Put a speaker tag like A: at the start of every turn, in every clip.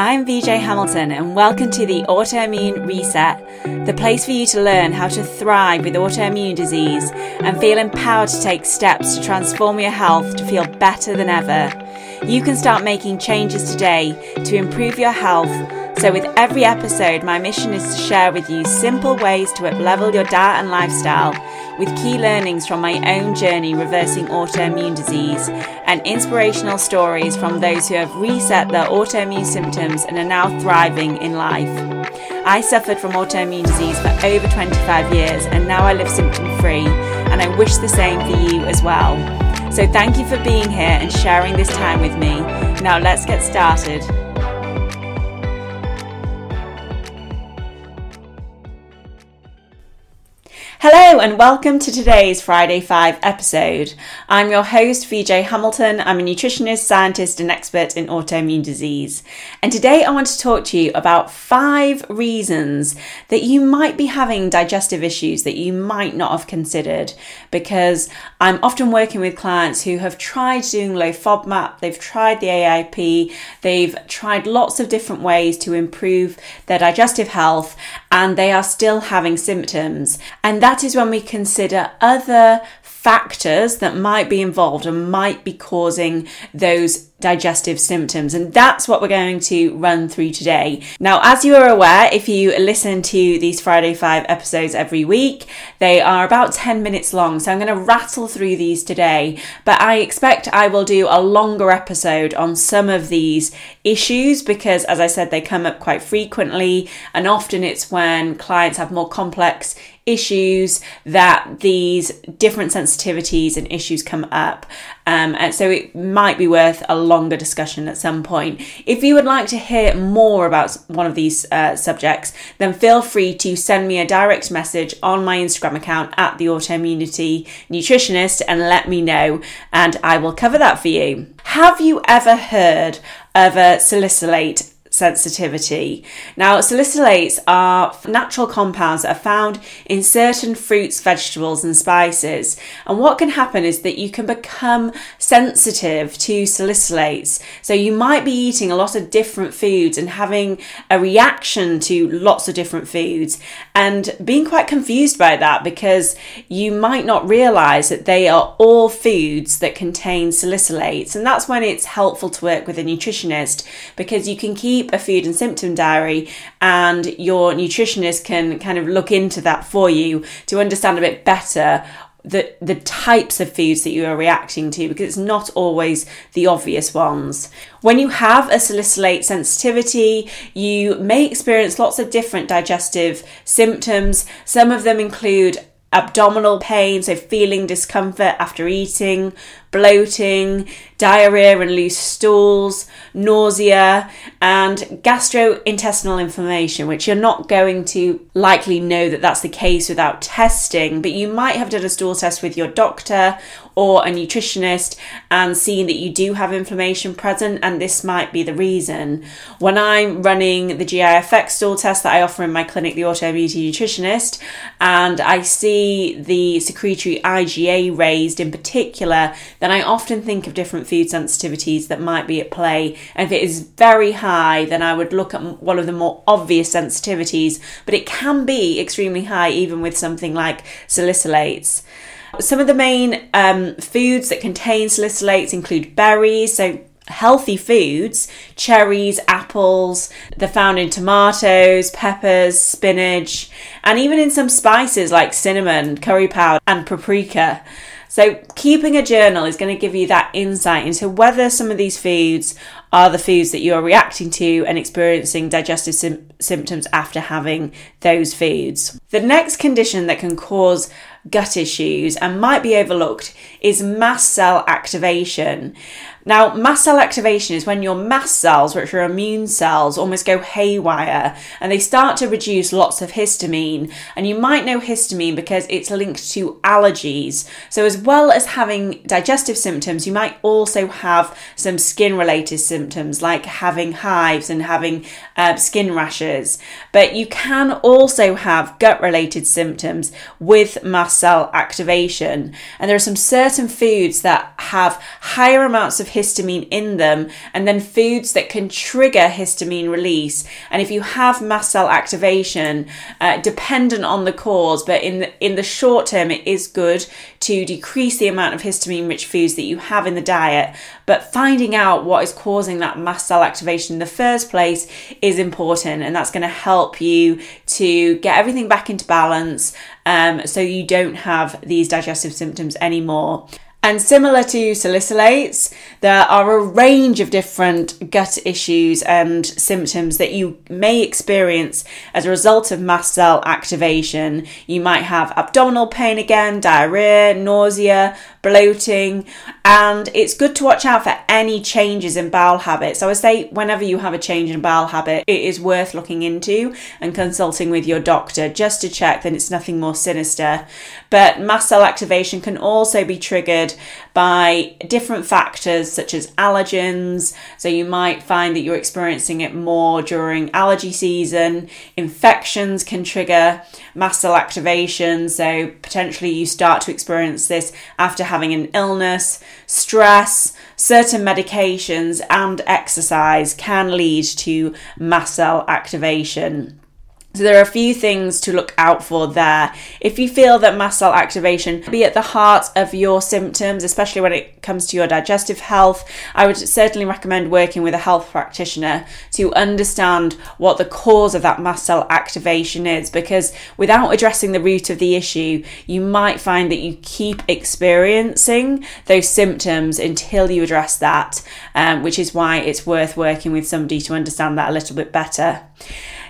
A: I'm VJ Hamilton, and welcome to the Autoimmune Reset, the place for you to learn how to thrive with autoimmune disease and feel empowered to take steps to transform your health to feel better than ever. You can start making changes today to improve your health. So, with every episode, my mission is to share with you simple ways to uplevel your diet and lifestyle with key learnings from my own journey reversing autoimmune disease and inspirational stories from those who have reset their autoimmune symptoms and are now thriving in life. I suffered from autoimmune disease for over 25 years and now I live symptom free, and I wish the same for you as well. So, thank you for being here and sharing this time with me. Now, let's get started. Hello and welcome to today's Friday 5 episode. I'm your host, VJ Hamilton. I'm a nutritionist, scientist, and expert in autoimmune disease. And today I want to talk to you about five reasons that you might be having digestive issues that you might not have considered. Because I'm often working with clients who have tried doing low FODMAP, they've tried the AIP, they've tried lots of different ways to improve their digestive health, and they are still having symptoms. And that is when we consider other factors that might be involved and might be causing those digestive symptoms. And that's what we're going to run through today. Now, as you are aware, if you listen to these Friday 5 episodes every week, they are about 10 minutes long. So I'm going to rattle through these today, but I expect I will do a longer episode on some of these issues because, as I said, they come up quite frequently. And often it's when clients have more complex issues that these different sensitivities and issues come up. Um, and so it might be worth a longer discussion at some point. If you would like to hear more about one of these uh, subjects, then feel free to send me a direct message on my Instagram account at the Autoimmunity Nutritionist and let me know, and I will cover that for you. Have you ever heard of a salicylate sensitivity. Now, salicylates are natural compounds that are found in certain fruits, vegetables, and spices. And what can happen is that you can become sensitive to salicylates. So, you might be eating a lot of different foods and having a reaction to lots of different foods and being quite confused by that because you might not realize that they are all foods that contain salicylates. And that's when it's helpful to work with a nutritionist because you can keep a food and symptom diary, and your nutritionist can kind of look into that for you to understand a bit better the the types of foods that you are reacting to because it's not always the obvious ones. When you have a salicylate sensitivity, you may experience lots of different digestive symptoms. Some of them include abdominal pain, so feeling discomfort after eating, bloating, diarrhea and loose stools, nausea, and gastrointestinal inflammation, which you're not going to likely know that that's the case without testing, but you might have done a stool test with your doctor or a nutritionist and seeing that you do have inflammation present, and this might be the reason. When I'm running the GI Effects stool test that I offer in my clinic, the Autoimmunity Nutritionist, and I see the secretory IgA raised in particular, then I often think of different food sensitivities that might be at play. And if it is very high, then I would look at one of the more obvious sensitivities, but it can be extremely high even with something like salicylates. Some of the main um, foods that contain salicylates include berries, so healthy foods, cherries, apples, they're found in tomatoes, peppers, spinach, and even in some spices like cinnamon, curry powder, and paprika. So, keeping a journal is going to give you that insight into whether some of these foods are the foods that you are reacting to and experiencing digestive sim- symptoms after having those foods. The next condition that can cause gut issues and might be overlooked is mast cell activation. Now, mast cell activation is when your mast cells, which are immune cells, almost go haywire and they start to produce lots of histamine. And you might know histamine because it's linked to allergies. So, as well as having digestive symptoms, you might also have some skin related symptoms like having hives and having uh, skin rashes. But you can also have gut related symptoms with mast cell activation. And there are some certain foods that have higher amounts of of histamine in them, and then foods that can trigger histamine release. And if you have mast cell activation, uh, dependent on the cause, but in the, in the short term, it is good to decrease the amount of histamine rich foods that you have in the diet. But finding out what is causing that mast cell activation in the first place is important, and that's going to help you to get everything back into balance um, so you don't have these digestive symptoms anymore. And similar to salicylates, there are a range of different gut issues and symptoms that you may experience as a result of mast cell activation. You might have abdominal pain again, diarrhea, nausea, bloating, and it's good to watch out for any changes in bowel habits. I say whenever you have a change in bowel habit, it is worth looking into and consulting with your doctor just to check that it's nothing more sinister. But mast cell activation can also be triggered by different factors such as allergens. So you might find that you're experiencing it more during allergy season. Infections can trigger mast cell activation. So potentially you start to experience this after having an illness, stress, certain medications, and exercise can lead to mast cell activation. So there are a few things to look out for there. If you feel that mast cell activation be at the heart of your symptoms, especially when it comes to your digestive health, I would certainly recommend working with a health practitioner to understand what the cause of that mast cell activation is because without addressing the root of the issue, you might find that you keep experiencing those symptoms until you address that, um, which is why it's worth working with somebody to understand that a little bit better.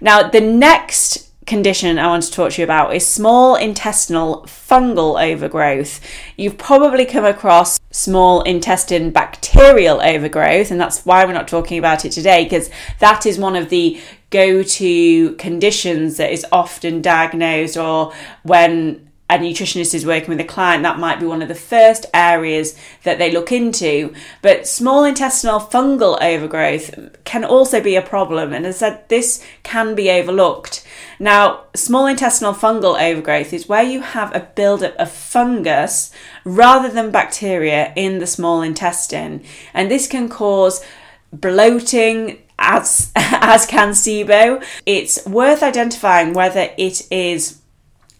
A: Now, the next condition I want to talk to you about is small intestinal fungal overgrowth. You've probably come across small intestine bacterial overgrowth, and that's why we're not talking about it today, because that is one of the go to conditions that is often diagnosed or when a nutritionist is working with a client, that might be one of the first areas that they look into. But small intestinal fungal overgrowth can also be a problem. And as I said, this can be overlooked. Now, small intestinal fungal overgrowth is where you have a buildup of fungus rather than bacteria in the small intestine. And this can cause bloating, as, as can SIBO. It's worth identifying whether it is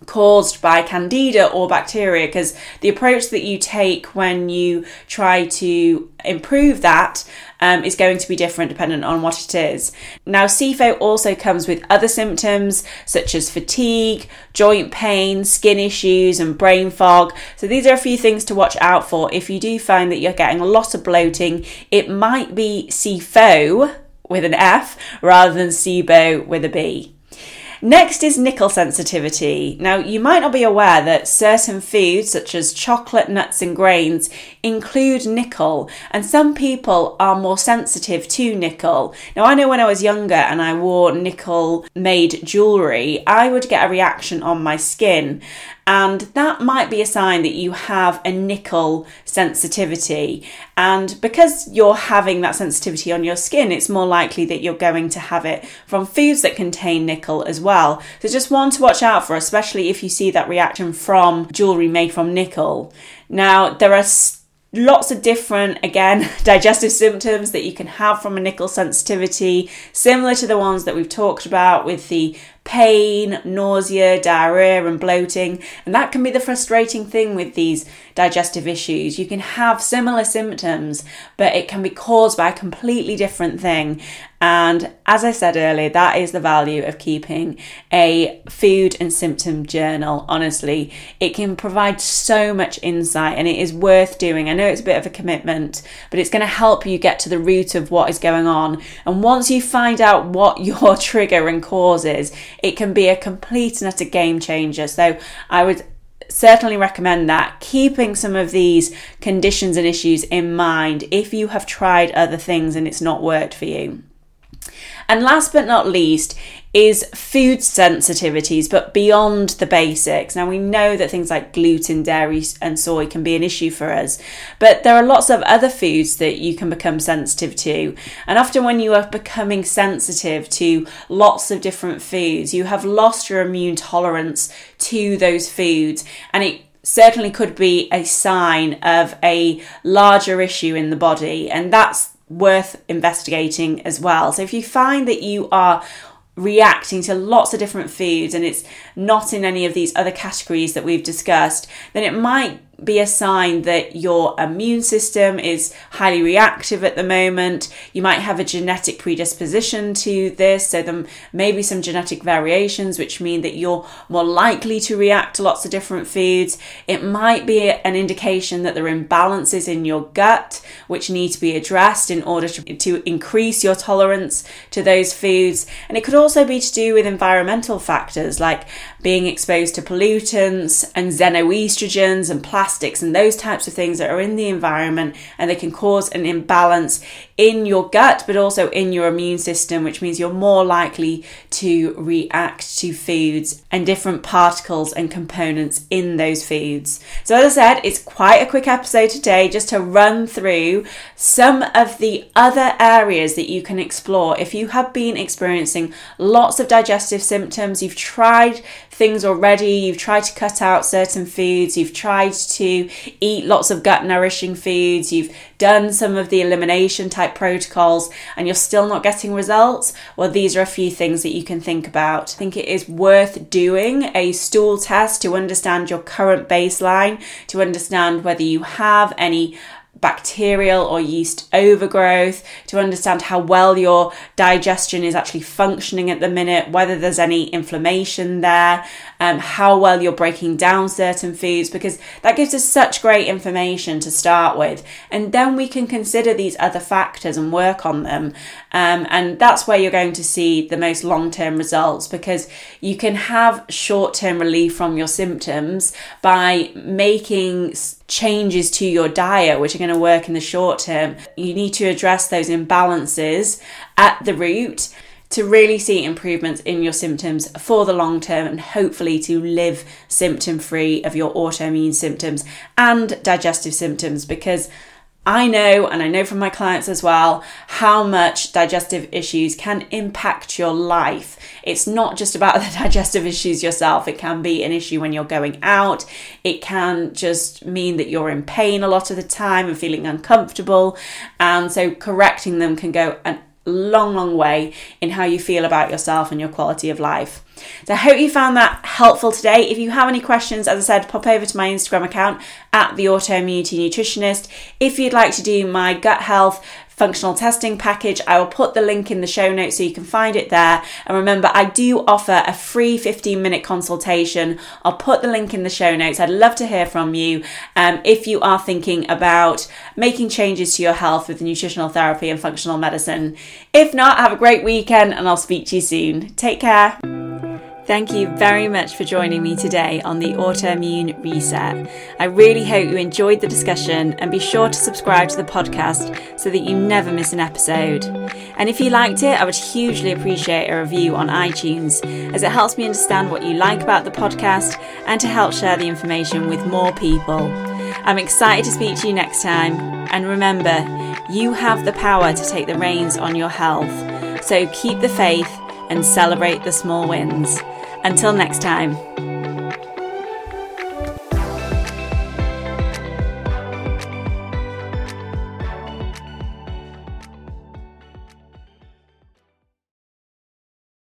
A: caused by candida or bacteria because the approach that you take when you try to improve that um, is going to be different dependent on what it is. Now, SIFO also comes with other symptoms such as fatigue, joint pain, skin issues, and brain fog. So, these are a few things to watch out for. If you do find that you're getting a lot of bloating, it might be SIFO with an F rather than SIBO with a B. Next is nickel sensitivity. Now, you might not be aware that certain foods, such as chocolate, nuts, and grains, include nickel, and some people are more sensitive to nickel. Now, I know when I was younger and I wore nickel made jewellery, I would get a reaction on my skin, and that might be a sign that you have a nickel sensitivity. And because you're having that sensitivity on your skin, it's more likely that you're going to have it from foods that contain nickel as well. So, just one to watch out for, especially if you see that reaction from jewelry made from nickel. Now, there are lots of different, again, digestive symptoms that you can have from a nickel sensitivity, similar to the ones that we've talked about with the pain, nausea, diarrhea, and bloating. And that can be the frustrating thing with these digestive issues. You can have similar symptoms, but it can be caused by a completely different thing. And as I said earlier, that is the value of keeping a food and symptom journal. Honestly, it can provide so much insight and it is worth doing. I know it's a bit of a commitment, but it's going to help you get to the root of what is going on. And once you find out what your trigger and cause is, it can be a complete and utter game changer. So I would certainly recommend that keeping some of these conditions and issues in mind if you have tried other things and it's not worked for you. And last but not least is food sensitivities, but beyond the basics. Now, we know that things like gluten, dairy, and soy can be an issue for us, but there are lots of other foods that you can become sensitive to. And often, when you are becoming sensitive to lots of different foods, you have lost your immune tolerance to those foods, and it certainly could be a sign of a larger issue in the body, and that's worth investigating as well. So if you find that you are reacting to lots of different foods and it's not in any of these other categories that we've discussed, then it might be a sign that your immune system is highly reactive at the moment. You might have a genetic predisposition to this, so there may be some genetic variations which mean that you're more likely to react to lots of different foods. It might be an indication that there are imbalances in your gut which need to be addressed in order to, to increase your tolerance to those foods. And it could also be to do with environmental factors like being exposed to pollutants and xenoestrogens and plastics and those types of things that are in the environment and they can cause an imbalance in your gut but also in your immune system, which means you're more likely to react to foods and different particles and components in those foods. So, as I said, it's quite a quick episode today just to run through some of the other areas that you can explore if you have been experiencing lots of digestive symptoms, you've tried things already, you've tried to cut out certain foods, you've tried to eat lots of gut nourishing foods, you've done some of the elimination type protocols, and you're still not getting results, well, these are a few things that you can think about. I think it is worth doing a stool test to understand your current baseline, to understand whether you have any bacterial or yeast overgrowth, to understand how well your digestion is actually functioning at the minute, whether there's any inflammation there, um, how well you're breaking down certain foods, because that gives us such great information to start with. And then we can consider these other factors and work on them. Um, and that's where you're going to see the most long term results because you can have short term relief from your symptoms by making changes to your diet, which are going to work in the short term. You need to address those imbalances at the root to really see improvements in your symptoms for the long term and hopefully to live symptom free of your autoimmune symptoms and digestive symptoms because I know, and I know from my clients as well, how much digestive issues can impact your life. It's not just about the digestive issues yourself, it can be an issue when you're going out. It can just mean that you're in pain a lot of the time and feeling uncomfortable. And so correcting them can go an long, long way in how you feel about yourself and your quality of life. So I hope you found that helpful today. If you have any questions, as I said, pop over to my Instagram account at the Autoimmunity Nutritionist. If you'd like to do my gut health functional testing package. I will put the link in the show notes so you can find it there. And remember, I do offer a free 15 minute consultation. I'll put the link in the show notes. I'd love to hear from you um, if you are thinking about making changes to your health with nutritional therapy and functional medicine. If not, have a great weekend and I'll speak to you soon. Take care. Thank you very much for joining me today on the Autoimmune Reset. I really hope you enjoyed the discussion and be sure to subscribe to the podcast so that you never miss an episode. And if you liked it, I would hugely appreciate a review on iTunes as it helps me understand what you like about the podcast and to help share the information with more people. I'm excited to speak to you next time. And remember, you have the power to take the reins on your health. So keep the faith and celebrate the small wins. Until next time.